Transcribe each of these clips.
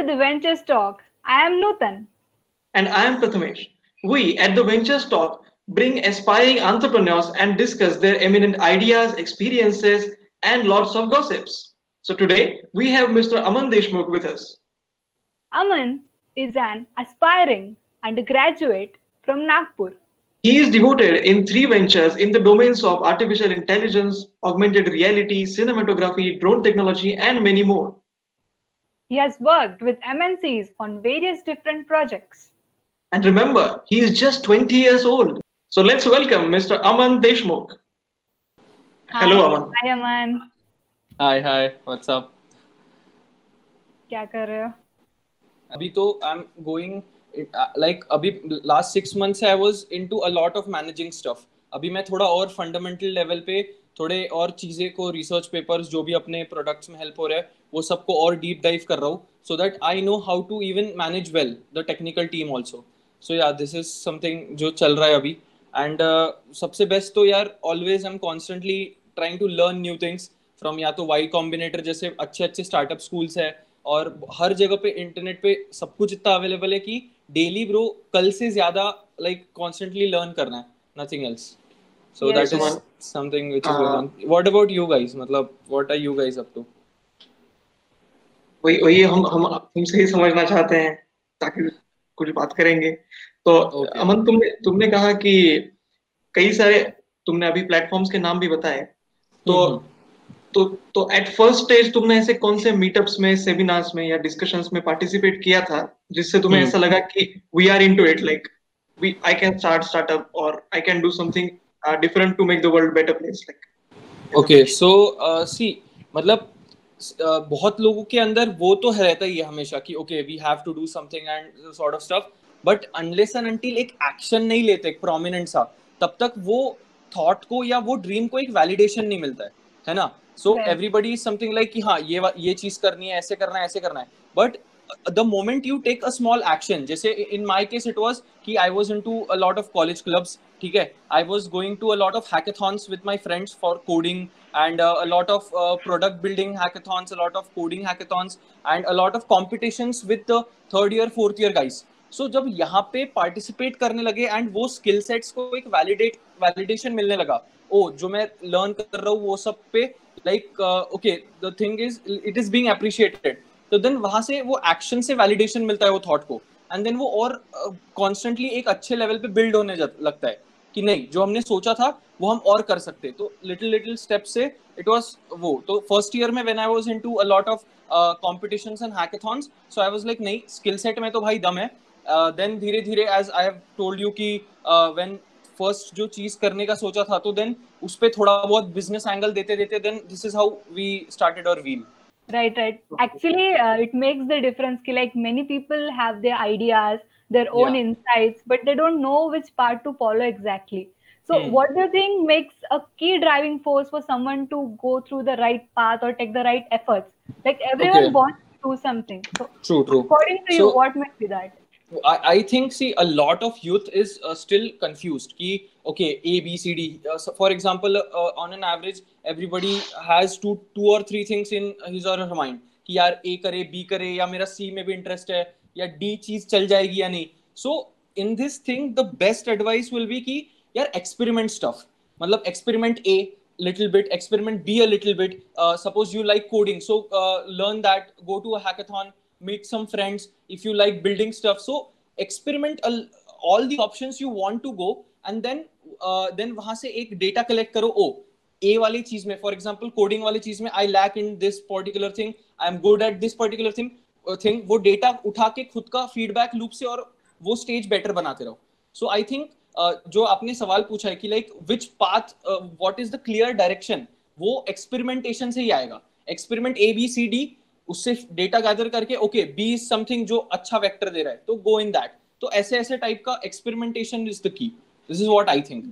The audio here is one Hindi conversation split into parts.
to the Ventures Talk. I am Nutan. And I am Prathamesh. We at the Ventures Talk bring aspiring entrepreneurs and discuss their eminent ideas, experiences, and lots of gossips. So today we have Mr. Aman Deshmukh with us. Aman is an aspiring undergraduate from Nagpur. He is devoted in three ventures in the domains of artificial intelligence, augmented reality, cinematography, drone technology, and many more. He has worked with MNCs on various different projects. And remember, he is just 20 years old. So let's welcome Mr. Aman Deshmukh. Hi. Hello, Aman. Hi, Aman. Hi hi what's up क्या कर रहे हो अभी तो आई एम गोइंग लाइक अभी लास्ट सिक्स मंथ से I was into a lot of managing stuff अभी मैं थोड़ा और फंडामेंटल लेवल पे थोड़े और चीज़ें को रिसर्च पेपर्स जो भी अपने प्रोडक्ट्स में हेल्प हो रहा है, वो सबको और डीप डाइव कर रहा हूँ so that I know how to even manage well the technical team also so या दिस इज़ समथिंग जो चल रहा है अभी एंड सबसे बेस्ट तो यार always I am constantly trying to learn new things from या तो वाई कॉम्बिनेटर जैसे अच्छे अच्छे स्टार्टअप स्कूल्स है, और हर जगह पे इंटरनेट पे सब कुछ इतना अवेलेबल है कि डेली ब्रो कल से ज़्यादा लाइक कॉन्स्टेंटली लर्न करना है nothing else so Yes, Aman. Something which is Uh, going on what about you guys मतलब what are you guys up to वही वही हम हम तुमसे ही समझना चाहते हैं ताकि कुछ बात करेंगे तो Okay. अमन तुमने तुमने कहा कि कई सारे तुमने अभी प्लेटफॉर्म्स के नाम भी बताए तो हम्म, तो तो एट फ़र्स्ट स्टेज तुमने ऐसे कौन से मीटअप्स में सेमिनार्स में या डिस्कशंस में पार्टिसिपेट किया था जिससे तुम्हें हम्म। ऐसा लगा कि we are into it like we I can start startup और I can do something different to make the world better place like okay so see मतलब uh, बहुत लोगों के अंदर वो तो है रहता ही है हमेशा कि okay we have to do something and sort of stuff but unless and until एक एक्शन नहीं लेते एक प्रोमिनेंट सा तब तक वो थॉट को या वो ड्रीम को एक वैलिडेशन नहीं मिलता है है ना so. Everybody is something like कि हाँ ये ये चीज़ करनी है ऐसे करना है ऐसे करना है but the moment you take a small action जैसे in my case it was कि I was into a lot of college clubs ठीक है? I was going to a lot of hackathons with my friends for coding and a lot of product building hackathons a lot of coding hackathons and a lot of competition with third year fourth year guys so जब यहाँ पे पार्टिसिपेट करने लगे एंड वो स्किल सेट्स को एक वैलिडेट वैलिडेशन मिलने लगा। ओ जो मैं लर्न कर रहा हूँ वो सब पे like okay the thing is it is being appreciated तो देन वहाँ से वो एक्शन से वैलिडेशन मिलता है वो थॉट को। एंड देन वो और कॉन्स्टेंटली uh, एक अच्छे लेवल पे बिल्ड होने लगता है। कि नहीं जो हमने सोचा था वो हम और कर सकते तो लिटिल लिटिल स्टेप से इट वाज वो तो फ़र्स्ट ईयर में when I was into a lot of competitions and hackathons so I was like नहीं स्किल सेट में तो भाई दम है देन धीरे धीरे as I have told you कि व्हेन फ़र्स्ट जो चीज़ करने का सोचा था तो देन उस पे थोड़ा बहुत बिज़नेस एंगल देते देते then this is how we started our wheel Right, right. Actually, uh, it makes the difference. Like many people have their ideas, their own Yeah. insights, but they don't know which part to follow exactly. So, Hmm. what do you think makes a key driving force for someone to go through the right path or take the right efforts? Like everyone Okay. wants to do something. So, true true according to you, So- what might be that? I, I think see a lot of youth is uh, still confused ki okay a b c d uh, so for example uh, on an average everybody has two two or three things in his or her mind कि यार a करे b करे या मेरा c में भी इंटरेस्ट है या डी चीज़ चल जाएगी या नहीं। So in this thing the best advice will be की, यार एक्सपेरिमेंट स्टफ़ मतलब experiment a little bit experiment be a little bit suppose you like coding so learn that go to hackathon meet some friends if you like building stuff so experiment all the option you want to go and then then वहाँ से एक डेटा कलेक्ट करो ओ ए वाली चीज़ में फॉर एग्ज़ाम्पल कोडिंग वाली चीज़ में I lack in this particular thing I am good at this particular thing thing वो डेटा उठा के खुद का फीडबैक लूप से और वो स्टेज बेटर बनाते रहो सो आई थिंक जो आपने सवाल पूछा है कि like which path what is the clear direction वो एक्सपेरिमेंटेशन से ही आएगा experiment A B C D उससे डेटा गैदर करके ओके बी इज़ समथिंग जो अच्छा वेक्टर दे रहा है तो गो इन दैट तो ऐसे ऐसे टाइप का experimentation is the key this is what I think.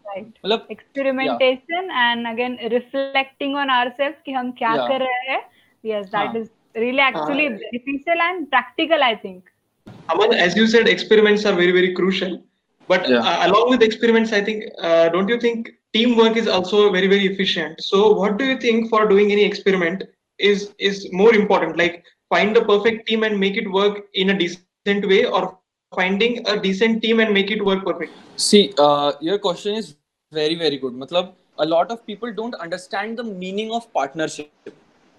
मतलब Experimentation and again reflecting on ourselves कि हम क्या Yeah. कर रहे हैं. Yes, that हाँ. Is really actually हाँ. beneficial and practical, I think. Aman, as you said, experiments are very, very crucial. But Yeah. uh, along with experiments, I think, uh, don't you think teamwork is also very, very efficient? So, what do you think for doing any experiment is is more important? Like find the perfect team and make it work in a decent way or finding a decent team and make it work perfect see uh, your question is very very good matlab a lot of people don't understand the meaning of partnership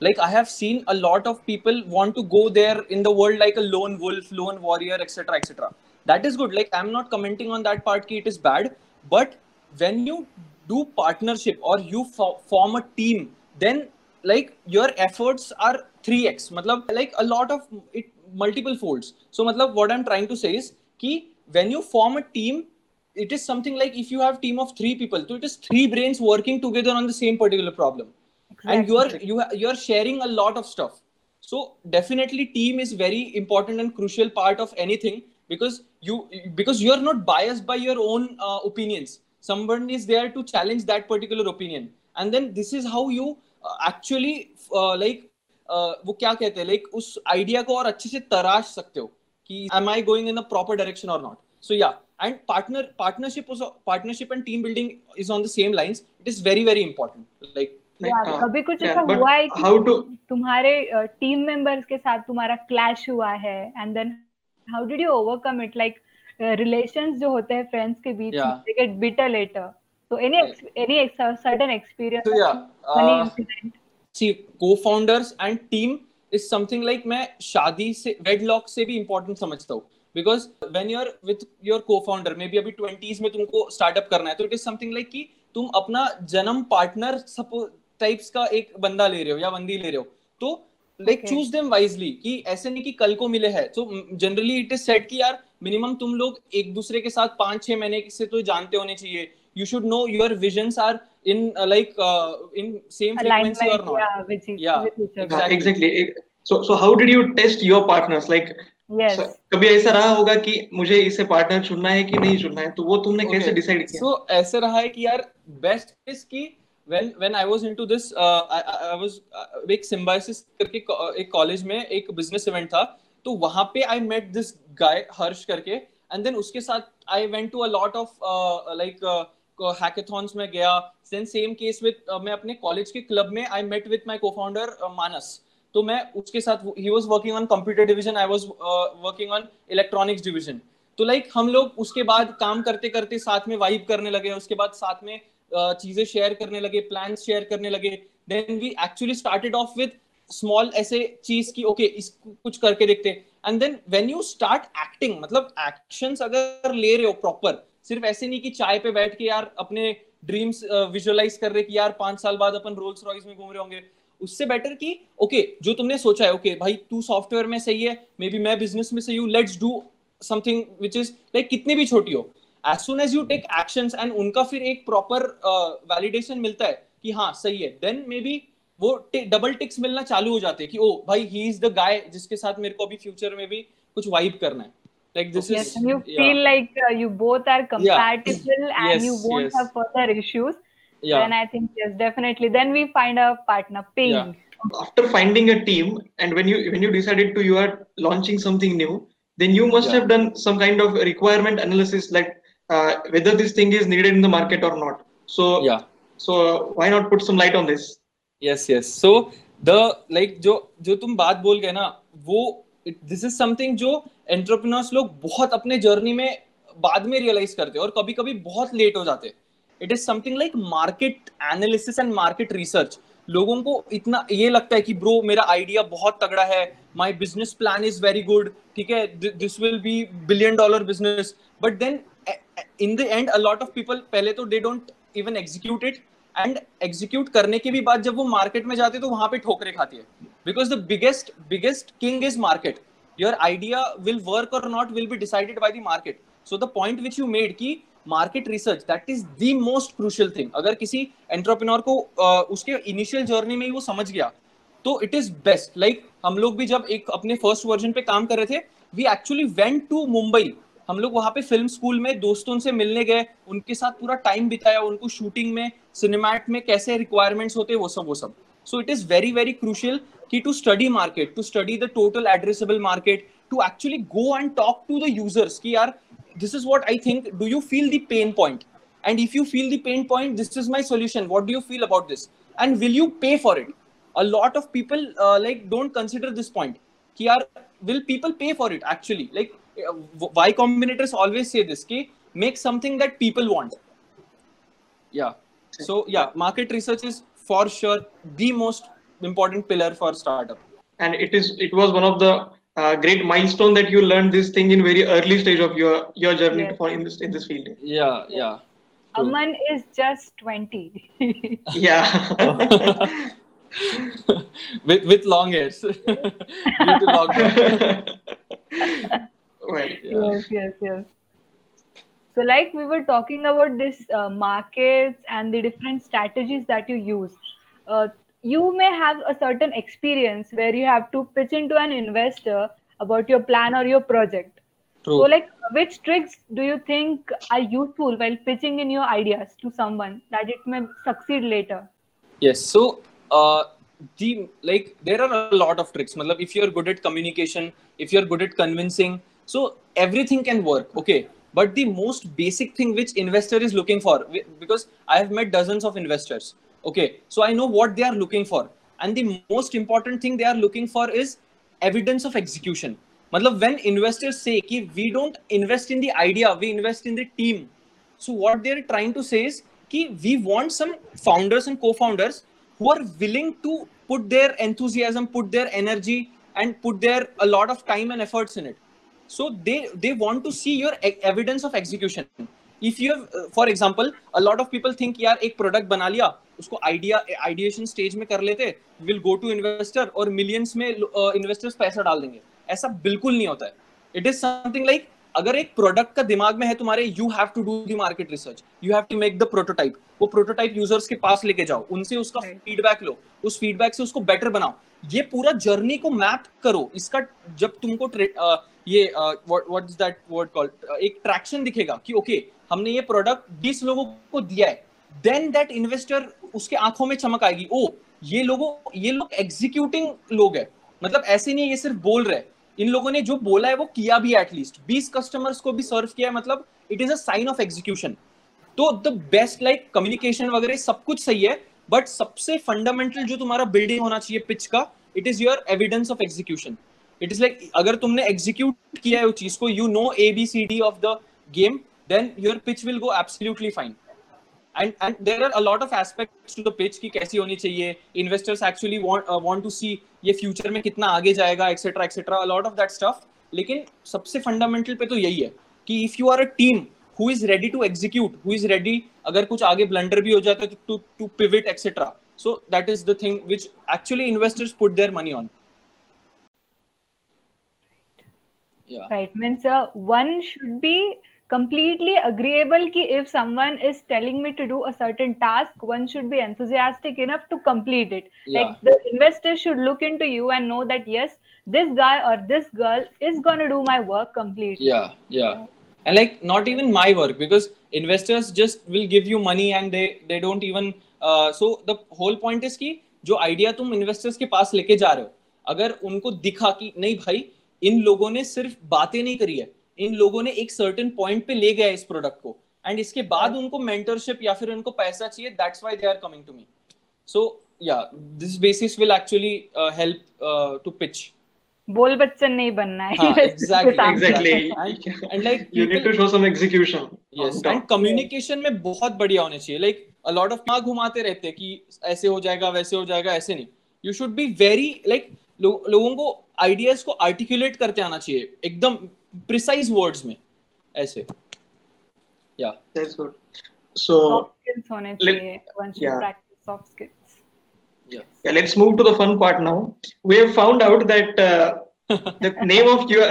like i have seen a lot of people want to go there in the world like a lone wolf lone warrior etc etc that is good. Like i'm not commenting on that part ki it is bad. But when you do partnership or you form a team then like your efforts are 3x matlab like a lot of it multiple folds. So matlab what i'm trying to say is ki when you form a team it is something like if you have team of three people so it is three brains working together on the same particular problem exactly. and you are you you are sharing a lot of stuff so definitely team is very important and crucial part of anything because you because you are not biased by your own uh, opinions someone is there to challenge that particular opinion and then this is how you uh, actually uh, like uh, वो क्या कहते हैं लाइक like, उस आइडिया को और अच्छे से तराश सकते हो कि am I going in a proper direction और नॉट सो या and partner partnership was partnership and team building is on the same lines it is very very important like कभी कुछ ऐसा हुआ है कि तुम्हारे टीम मेंबर्स के साथ तुम्हारा क्लैश हुआ है and then how did you overcome it like relations जो होते हैं फ्रेंड्स के बीच they get bitter later so any any certain experience so yeah uh, see co-founders and team is something like मैं शादी से वेडलॉक से भी इम्पोर्टेंट समझता हूँ. Because when you're with your cofounder maybe अभी ट्वेंटीज में तुमको स्टार्टअप करना है तो इट इज़ समथिंग लाइक कि तुम अपना जन्म पार्टनर टाइप्स का एक बंदा ले रहे हो या बंदी ले रहे हो। तो लाइक चूज़ देम वाइजली कि ऐसे नहीं कि कल को मिले है। तो जनरली इट इज़ सेट कि यार मिनिमम तुम लोग एक दूसरे के साथ पाँच छह महीने से तो जानते होने चाहिए। You should know your visions are in uh, like uh, in same frequency or not yeah, which is, yeah exactly. exactly. So so how did you test your partners? Like yes. कभी ऐसा रहा होगा कि मुझे इसे पार्टनर चुनना है कि नहीं चुनना है? तो वो तुमने okay. कैसे डिसाइड किया? सो so, ऐसे रहा है कि यार बेस्ट इज़ कि when when I was into this uh, I, I was uh, एक सिम्बायोसिस करके एक कॉलेज में एक बिज़नेस इवेंट था तो वहाँ पे आई मेट दिस गाय हर्ष करके एंड देन उसके साथ I went to a lot of like hackathons में गया देन सेम केस विद मैं अपने कॉलेज के क्लब में I met with my cofounder Manas तो मैं उसके साथ ही was working on computer division I was working on electronics division तो लाइक like, हम लोग उसके बाद काम करते करते साथ में वाइब करने लगे उसके बाद साथ में चीज़ें शेयर करने लगे प्लान शेयर करने लगे. Then we actually started off with small ऐसे चीज़ की ओके okay, इसको कुछ करके देखते and then when you start acting मतलब एक्शंस अगर ले रहे हो प्रॉपर सिर्फ़ ऐसे नहीं कि चाय पे बैठ के यार अपने ड्रीम्स विजुअलाइज uh, कर रहे कि यार पाँच साल बाद अपन रोल्स रॉयस में घूम रहे होंगे. उससे बेटर कि ओके okay, जो तुमने सोचा है ओके okay, भाई तू सॉफ्टवेयर में सही है मे बी मैं बिज़नेस में सही हूँ let's do something which is like कितनी भी छोटी हो. As soon as you take action and उनका फिर एक प्रॉपर वैलिडेशन uh, मिलता है कि हाँ सही है देन मे बी वो डबल टिक्स मिलना चालू हो जाते हैं कि ओ भाई ही इज़ द गाय जिसके साथ मेरे को अभी फ्यूचर में भी कुछ वाइब करना है like this yes, is and you yeah. feel like uh, you both are compatible yeah. and yes, you won't yes. have further issues yeah. then i think yes definitely then we find a partner ping yeah. after finding a team and when you when you decided to you are launching something new then you must yeah. have done some kind of requirement analysis like uh, whether this thing is needed in the market or not. So yeah. so why not put some light on this? Yes yes. So the like जो जो तुम बात बोल गए ना वो दिस इज़ समथिंग जो एंटरप्रेन्योर्स लोग बहुत अपने जर्नी में बाद में रियलाइज़ करते हैं और कभी कभी बहुत लेट हो जाते हैं। It is something like market analysis and market research लोगों को इतना ये लगता है कि ब्रो मेरा आइडिया बहुत तगड़ा है। My business plan is very good ठीक है? This will be billion dollar business but then in the end a lot of people पहले तो they don't even execute it and execute करने के भी बाद जब वो मार्केट में जाते तो वहाँ पे ठोकरे खाती है. Because the biggest biggest king is market your idea will work और not will be decided by the market so the point which you made की market research that is the most crucial thing अगर किसी एंटरप्रेन्योर को uh, उसके इनिशियल जर्नी में ही वो समझ गया तो इट इज़ बेस्ट लाइक हम लोग भी जब एक अपने फ़र्स्ट वर्जन पे काम कर रहे थे we actually went to Mumbai हम लोग वहाँ पे फ़िल्म स्कूल में दोस्तों से मिलने गए, उनके साथ पूरा टाइम बिताया, उनको शूटिंग में सिनेमैट में कैसे रिक्वायरमेंट्स होते हैं, वो सब वो सब। So it is very very crucial कि to study market to study the total addressable market to actually go and talk to the users की यार this is what I think do you feel the pain point and if you feel the pain point this is my solution what do you feel about this and will you pay for it a lot of people like don't consider this point कि यार will people pay for it actually like y combinators always say this ki make something that people want. Yeah. So yeah market research is for sure the most important pillar for startup. And it is it was one of the uh, great milestone that you learned this thing in very early stage of your your journey yes. for in this in this field. Yeah yeah. True. Aman is just 20 yeah. With with long hairs. Due to lockdown right. Yeah. yes yes. Yes so like we were talking about this uh, markets and the different strategies that you use. Uh, you may have a certain experience where you have to pitch into an investor about your plan or your project. True. so like which tricks do you think are useful while pitching in your ideas to someone that it may succeed later? Yes. So uh, the like there are a lot of tricks. Matlab, if you're good at communication if you're good at convincing so everything can work okay. But the most basic thing which investor is looking for because i have met dozens of investors okay. So i know what they are looking for. And the most important thing they are looking for is evidence of execution. Matlab when investors say ki we don't invest in the idea we invest in the team. So what they're trying to say is ki we want some founders and co-founders who are willing to put their enthusiasm put their energy and put their a lot of time and efforts in it so they they want to see your evidence of execution. If you have for example a lot of people think यार एक प्रोडक्ट बना लिया उसको आइडिया आइडिएशन स्टेज में कर लेते विल गो टू इन्वेस्टर और मिलियंस में इन्वेस्टर्स uh, पैसा डाल देंगे. ऐसा बिल्कुल नहीं होता है। इट इज़ समथिंग लाइक अगर एक प्रोडक्ट का दिमाग में है तुम्हारे you have to do the market research you have to make the prototype वो प्रोटोटाइप यूज़र्स के पास लेके जाओ उनसे उसका फीडबैक लो उस फीडबैक से उसको बेटर बनाओ। ये पूरा जर्नी को मैप करो। इसका जब तुमको uh, ये what is that word called एक ट्रैक्शन दिखेगा कि ओके okay, हमने ये प्रोडक्ट बीस लोगों को दिया है देन दैट इन्वेस्टर उसके आँखों में चमक आएगी। ओ ये लोगों ये लोग एग्जीक्यूटिंग लोग है। मतलब ऐसे नहीं ये सिर्फ़ बोल रहे इन लोगों ने जो बोला है वो किया भी एटलीस्ट बीस कस्टमर्स को भी सर्व किया है मतलब it is a sign of execution तो द बेस्ट लाइक कम्युनिकेशन वगैरह सब कुछ सही है बट सबसे फंडामेंटल जो तुम्हारा बिल्डिंग होना चाहिए पिच का it is your evidence of execution it is like अगर तुमने एग्जीक्यूट किया है वो चीज़ को you know A B C D of the game then your pitch will go absolutely fine and and there are a lot of aspect to the pitch की कैसी होनी चाहिए investors actually want to see ये फ्यूचर में कितना आगे जाएगा etcetera etcetera a lot of that stuff लेकिन सबसे फंडामेंटल पे तो यही है कि if you are a team who is ready to execute who is ready अगर कुछ आगे ब्लंडर भी हो जाता है तो to to pivot so that is the thing which actually investors put their money on yeah right means uh, one should be completely agreeable ki if someone is telling me to do a certain task one should be enthusiastic enough to complete it yeah. like the investor should look into you and know that yes this guy or this girl is going to do my work completely yeah yeah and like not even my work because investors just will give you money and they they don't even uh, so the whole point is कि जो आइडिया तुम इन्वेस्टर्स के पास लेके जा रहे हो अगर उनको दिखा कि नहीं भाई इन लोगों ने सिर्फ़ बातें नहीं करी है। इन लोगों ने एक सर्टेन पॉइंट पे ले गया इस प्रोडक्ट को। एंड इसके बाद उनको मेंटरशिप या फिर उनको पैसा चाहिए that's why they are coming to me so या this basis will actually help to pitch बोल बच्चन नहीं बनना है। Exactly exactly and like you need to show some execution yes and communication में बहुत बढ़िया होने चाहिए। Like a lot of mark घुमाते रहते हैं कि ऐसे हो जाएगा वैसे हो जाएगा ऐसे नहीं। You should be very like लोगों को आइडियाज़ को आर्टिकुलेट करते आना चाहिए एकदम precise words में ऐसे so soft skills होने चाहिए you yeah. practice soft skills yeah yeah let's move to the fun part now we have found out that uh, the name of your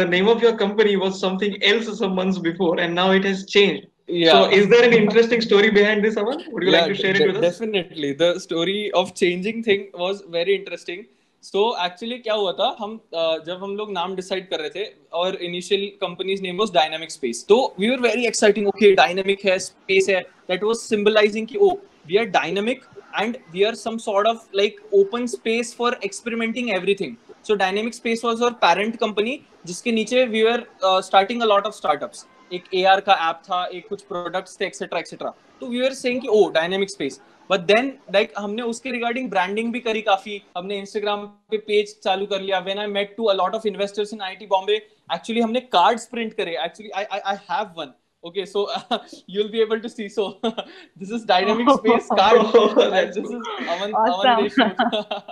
the name of your company was something else some months before and now it has changed yeah. So, is there an interesting story behind this, Aman? Would you yeah, like to share it with us? Definitely. The story of changing thing was very interesting. So so, actually क्या हुआ था? हम जब हम लोग नाम डिसाइड कर रहे थे और initial company's name was dynamic space तो we were very exciting okay dynamic है स्पेस है. दैट वाज सिंबलाइजिंग कि ओ we are dynamic and we are some sort of like open space for experimenting everything so dynamic space was our parent company जिसके नीचे we are starting a lot of startups एक एआर का ऐप था एक कुछ प्रोडक्ट्स थे एक्सेट्रा एक्सेट्रा तो वी आर सेइंग कि ओ dynamic space but then like हमने उसके रिगार्डिंग ब्रांडिंग भी करी काफ़ी हमने इंस्टाग्राम पे पेज चालू कर लिया when I met to a lot of investors in IIT Bombay actually हमने कार्ड्स प्रिंट करे actually I I I have one okay so uh, you'll be able to see so this is dynamic space card and this is aman awesome. aman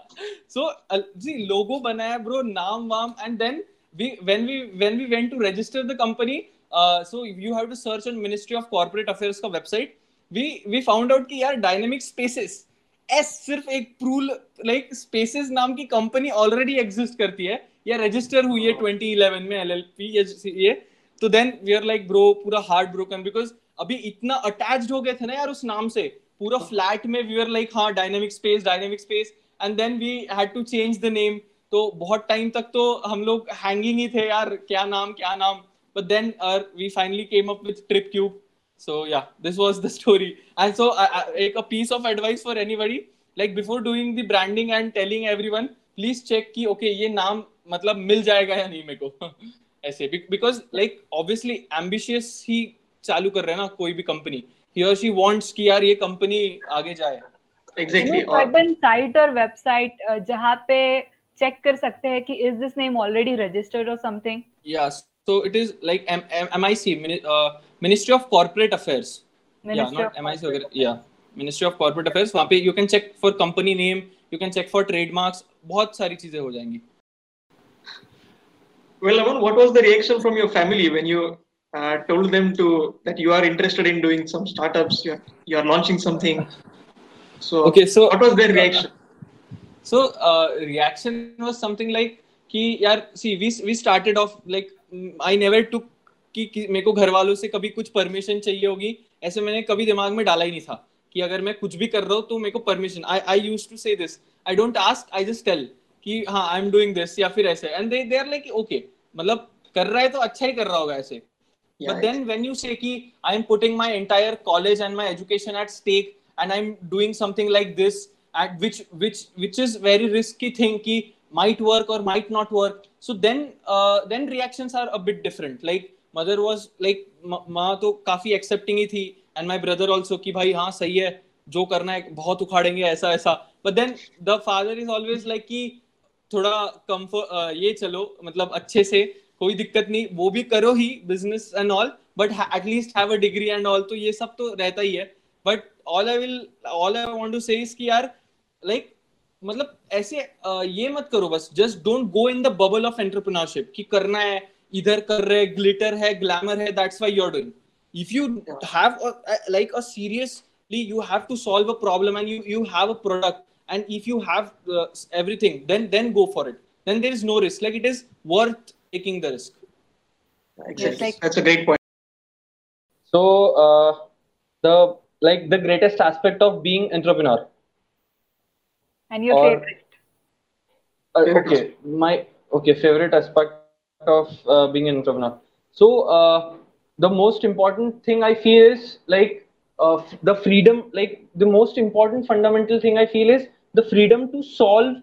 so uh, see logo banaya bro naam वाम and then we when we when we went to register the company uh, so you have to search on ministry of corporate affairs का website we we found out कि यार डायनेमिक स्पेसेस एस सिर्फ़ एक प्रूल लाइक स्पेसेस नाम की कंपनी ऑलरेडी एग्जिस्ट करती है। या रजिस्टर हुई है 2011 में एलएलपी ये तो then we are like bro पूरा हार्ट ब्रोकन बिकॉज़ अभी इतना अटैच्ड हो गए थे ना यार उस नाम से। पूरा फ्लैट में वी आर लाइक हाँ dynamic space dynamic space and then we had to change the name तो बहुत टाइम तक तो हम लोग हैंगिंग ही थे यार क्या नाम क्या नाम। But then we finally came up with trip cube so yeah this was the story and so I, I, a piece of advice for anybody like before doing the branding and telling everyone please check कि okay ये नाम मतलब मिल जाएगा या नहीं मेरे को ऐसे because like obviously ambitious ही चालू कर रहे हैं ना कोई भी company he or she wants कि यार ये कंपनी आगे जाए exactly urban site or website uh, जहाँ पे चेक कर सकते हैं कि is this name already registered or something yes so it is like M- M- MIC uh, Ministry of Corporate Affairs. Ministry yeah, not MIC. Yeah, Ministry of Corporate Affairs. वहाँ पे you can check for company name, you can check for trademarks. बहुत सारी चीजें हो जाएंगी. Well, Aman, what was the reaction from your family when you uh, told them to that you are interested in doing some startups? You are, you are launching something. So okay, so what was their reaction? So uh, reaction was something like कि यार see we we started off like I never took कि, कि मेरे को घर वालों से कभी कुछ परमिशन चाहिए होगी ऐसे मैंने कभी दिमाग में डाला ही नहीं था कि अगर मैं कुछ भी कर रहा हूँ तो मेरे को permission I use to say this कि हाँ आई एम डूइंग दिस या फिर ऐसे। And they there like okay मतलब कर रहा है तो अच्छा ही कर रहा होगा ऐसे। But then when you say I am putting my entire college and my education at stake and I am doing something like this at which which which is very risk thing की might work or might not work so then then reaction are a bit different like mother was like, माँ तो काफ़ी एक्सेप्टिंग ही थी एंड माई ब्रदर ऑल्सो कि भाई हाँ सही है, जो करना है, बहुत उखाड़ेंगे, ऐसा ऐसा। But then the father is always like कि थोड़ा कंफर्ट ये चलो मतलब अच्छे से, कोई दिक्कत नहीं, वो भी करो ही business and all but at least have a degree and all तो ये सब तो रहता ही है। But all I will all I want to say is यार लाइक मतलब ऐसे ये मत करो बस just don't go in the bubble of entrepreneurship कि करना है इधर कर रहे ग्लिटर है ग्लैमर है that's why you are doing if you have a, a, like a seriously you have to solve a problem and you you have a product and if you have uh, everything then then go for it then there is no risk like it is worth taking the risk exactly yes, that's a great point so uh, the like the greatest aspect of being entrepreneur and your or, favorite uh, okay my okay favorite aspect of uh, being an entrepreneur. So uh, the most important thing I feel is like uh, the freedom. Like the most important fundamental thing I feel is the freedom to solve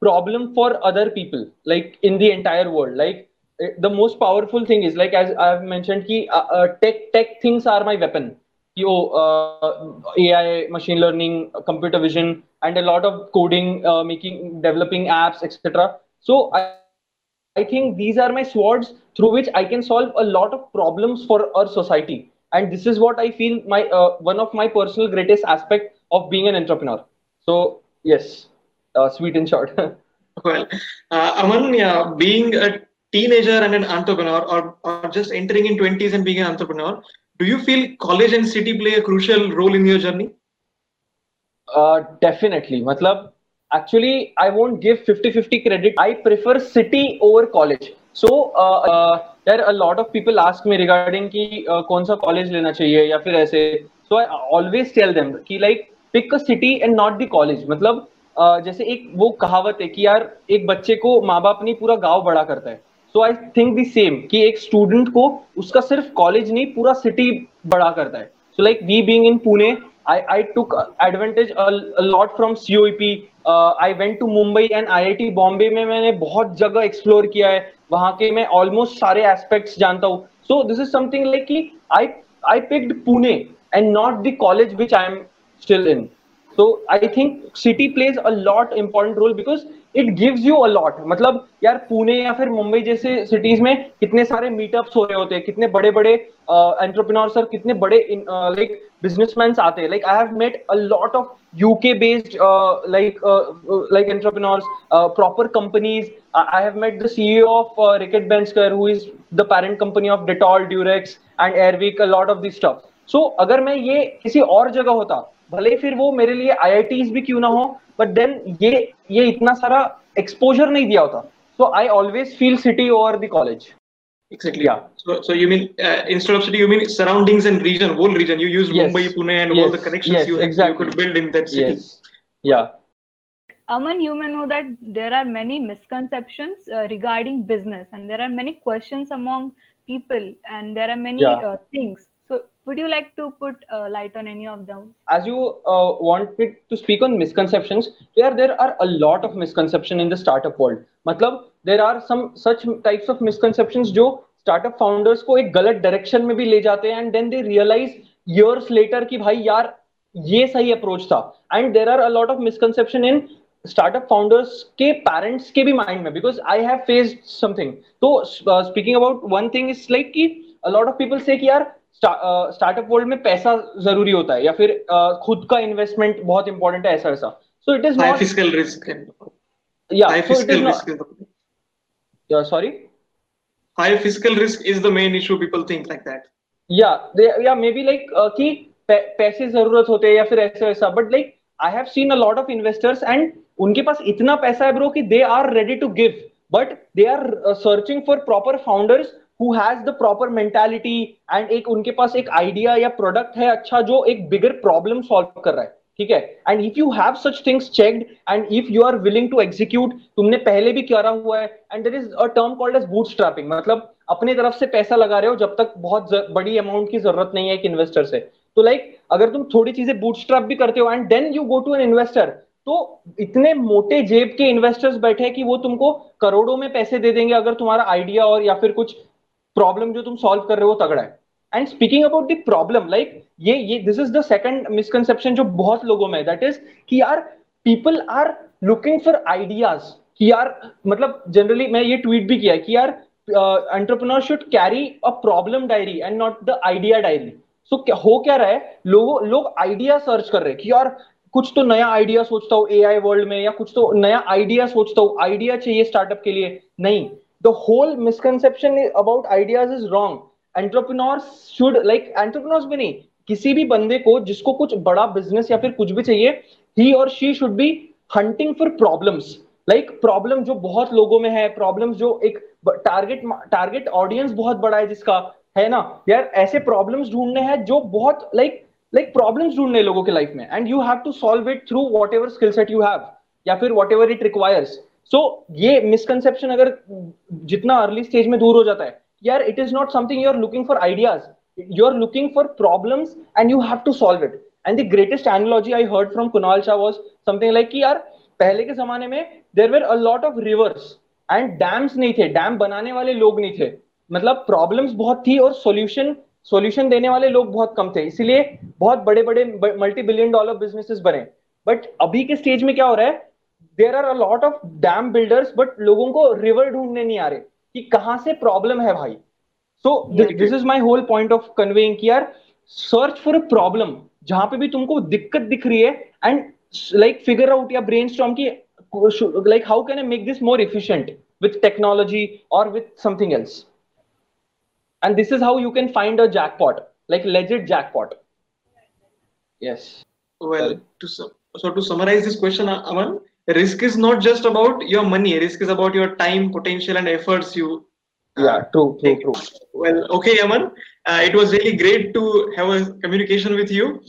problem for other people, like in the entire world. Like eh, the most powerful thing is like as I've mentioned, ki, uh, uh, tech tech things are my weapon. Yo, uh, AI, machine learning, computer vision, and a lot of coding, making, developing apps, etc. So I, I think these are my swords through which I can solve a lot of problems for our society. And this is what I feel my uh, one of my personal greatest aspect of being an entrepreneur. So yes, uh, sweet and short. well, uh, Aman, yeah, being a teenager and an entrepreneur, or, or just entering in 20s and being an entrepreneur, do you feel college and city play a crucial role in your journey? Uh, definitely. Matlab, actually i won't give 50 50 credit. I prefer city over college. So uh, uh, there a lot of people ask me regarding ki uh, कौन सा कॉलेज लेना चाहिए या फिर ऐसे। So I always tell them कि like pick a city and not the college मतलब uh, जैसे एक वो कहावत है कि यार एक बच्चे को माँ बाप नहीं पूरा गाँव बड़ा करता है। So I think the same कि एक स्टूडेंट को उसका सिर्फ़ कॉलेज नहीं पूरा सिटी बड़ा करता है। So like we being in Pune I, I took advantage a, a lot from COEP. Uh, I went to Mumbai and IIT Bombay में मैंने बहुत जगह एक्सप्लोर किया है वहाँ के मैं ऑलमोस्ट सारे एस्पेक्ट्स जानता हूँ so this is something like कि I I picked Pune and not the college which I am still in so i think city plays a lot important role because it gives you a lot मतलब यार पुणे या फिर मुंबई जैसे सिटीज़ में कितने सारे मीटअप्स हो रहे होते हैं कितने बड़े बड़े एंटरप्रेन्योर्स और कितने बड़े लाइक बिजनेसमैन आते हैं। Like I have met a lot of UK based like like entrepreneurs proper companies have met the CEO of uh, Ricket Bensker, who is the parent company of Dettol, Durex, and Airwick, a lot of this stuff. So अगर मैं ये किसी और जगह होता भले फिर वो मेरे लिए आई भी क्यों ना हो बट देन ये ये इतना सारा एक्सपोजर नहीं दिया होता so I always feel city over the college Exactly. Yeah. So, so you mean uh, instead of city, you mean surroundings and region, whole region. You use yes. Mumbai, Pune, and yes. all the connections yes, you, exactly. you could build in that city. Yes. Yeah. Aman, you may know that there are many misconceptions uh, regarding business, and there are many questions among people, and there are many yeah. uh, things would you like to put uh, light on any of them as you uh, wanted to speak on misconceptions there there are a lot of misconception in the startup world matlab there are some such types of misconceptions jo startup founders ko ek galat direction mein bhi le jate hain and then they realize years later ki bhai yaar ये सही अप्रोच था and there are a lot of misconception in startup founders के पेरेंट्स के भी माइंड में because I have faced something तो speaking about one thing is like कि अ लॉट ऑफ पीपल से कि यार स्टार्टअप वर्ल्ड में पैसा ज़रूरी होता है या फिर खुद का इन्वेस्टमेंट बहुत इंपॉर्टेंट है ऐसा ऐसा so it is not physical risk या so it is not sorry high fiscal risk is the main issue people think like that yeah they yeah maybe like uh, कि पैसे ज़रूरत होते हैं या फिर ऐसा ऐसा but like I have seen a lot of investors and उनके पास इतना पैसा है ब्रो कि they are ready to give but they are searching for proper founders who has the proper mentality and एक उनके पास एक आइडिया या प्रोडक्ट है अच्छा जो एक बिगर प्रॉब्लम सॉल्व कर रहा है ठीक है? And if you have such things checked and if you are willing to execute तुमने पहले भी करा हुआ है and there is a term called as bootstrapping मतलब अपनी तरफ़ से पैसा लगा रहे हो जब तक बहुत बड़ी अमाउंट की ज़रूरत नहीं है एक इन्वेस्टर से। तो लाइक like, अगर तुम थोड़ी चीज़ें बूट स्ट्रैप भी करते हो and then you go to an investor तो इतने मोटे जेब के इन्वेस्टर्स बैठे हैं कि वो तुमको करोड़ों में पैसे दे देंगे अगर तुम्हारा आइडिया और या फिर कुछ प्रॉब्लम जो तुम सॉल्व कर रहे हो तगड़ा है। And speaking about the problem like ये ये this is the second misconception जो बहुत लोगों में दैट इज़ कि यार people are looking for ideas कि यार मतलब जनरली मैं ये ट्वीट भी किया है कि यार entrepreneur should carry a problem diary and not the idea diary so हो क्या रहा है? लोगों, लोग आइडिया सर्च कर रहे हैं कि यार, कुछ तो नया आइडिया सोचता हूँ ए वर्ल्ड में या कुछ तो नया आइडिया सोचता हूँ। आइडिया चाहिए स्टार्टअप के लिए। नहीं। The whole misconception about ideas is wrong. Entrepreneurs should, like, entrepreneurs भी नहीं, किसी भी बंदे को, जिसको कुछ बड़ा बिज़नेस या फिर कुछ भी चाहिए ही और she should be hunting for problems like problem जो बहुत लोगों में है प्रॉब्लम्स जो एक टारगेट टारगेट ऑडियंस बहुत बड़ा है जिसका, है ना? यार, ऐसे प्रॉब्लम्स ढूँढने हैं जो बहुत लाइक लाइक प्रॉब्लम्स ढूँढने लोगों के लाइफ में. And you have to solve it through whatever skill set you have या फिर whatever it requires so ये मिसकंसेप्शन अगर जितना अर्ली स्टेज में दूर हो जाता है, यार it is not something you are looking for ideas you are looking for problems and you have to solve it and the greatest analogy I heard from Kunal Shah was something like कि यार, पहले के जमाने में there were a lot of rivers and dams नहीं थे. डैम बनाने वाले लोग नहीं थे. मतलब प्रॉब्लम्स बहुत थी और सॉल्यूशन सॉल्यूशन देने वाले लोग बहुत कम थे. इसीलिए बहुत बड़े बड़े मल्टी बिलियन डॉलर बिजनेसेस बने. बट अभी के स्टेज में क्या हो रहा है? There are a lot of dam builders but लोगों को रिवर ढूँढने नहीं आ रहे कि कहाँ से प्रॉब्लम है भाई। So this is my whole point of conveying कि यार सर्च फॉर अ प्रॉब्लम जहाँ पे भी तुमको दिक्कत दिख रही है एंड लाइक फिगर आउट या ब्रेन स्टॉम की like how can I make this more efficient with technology or with something else and this is how you can find a jackpot like legit jackpot. Yes. Well to so, so to summarize this question aman risk is not just about your money. Risk is about your time potential and efforts you uh, yeah true true true. Well okay aman uh, it was really great to have a communication with you.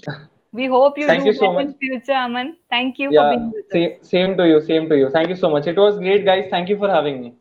We hope you thank do you so much. in future aman. Thank you yeah, for being with same, us. same to you same to you. Thank you so much. It was great guys. Thank you for having me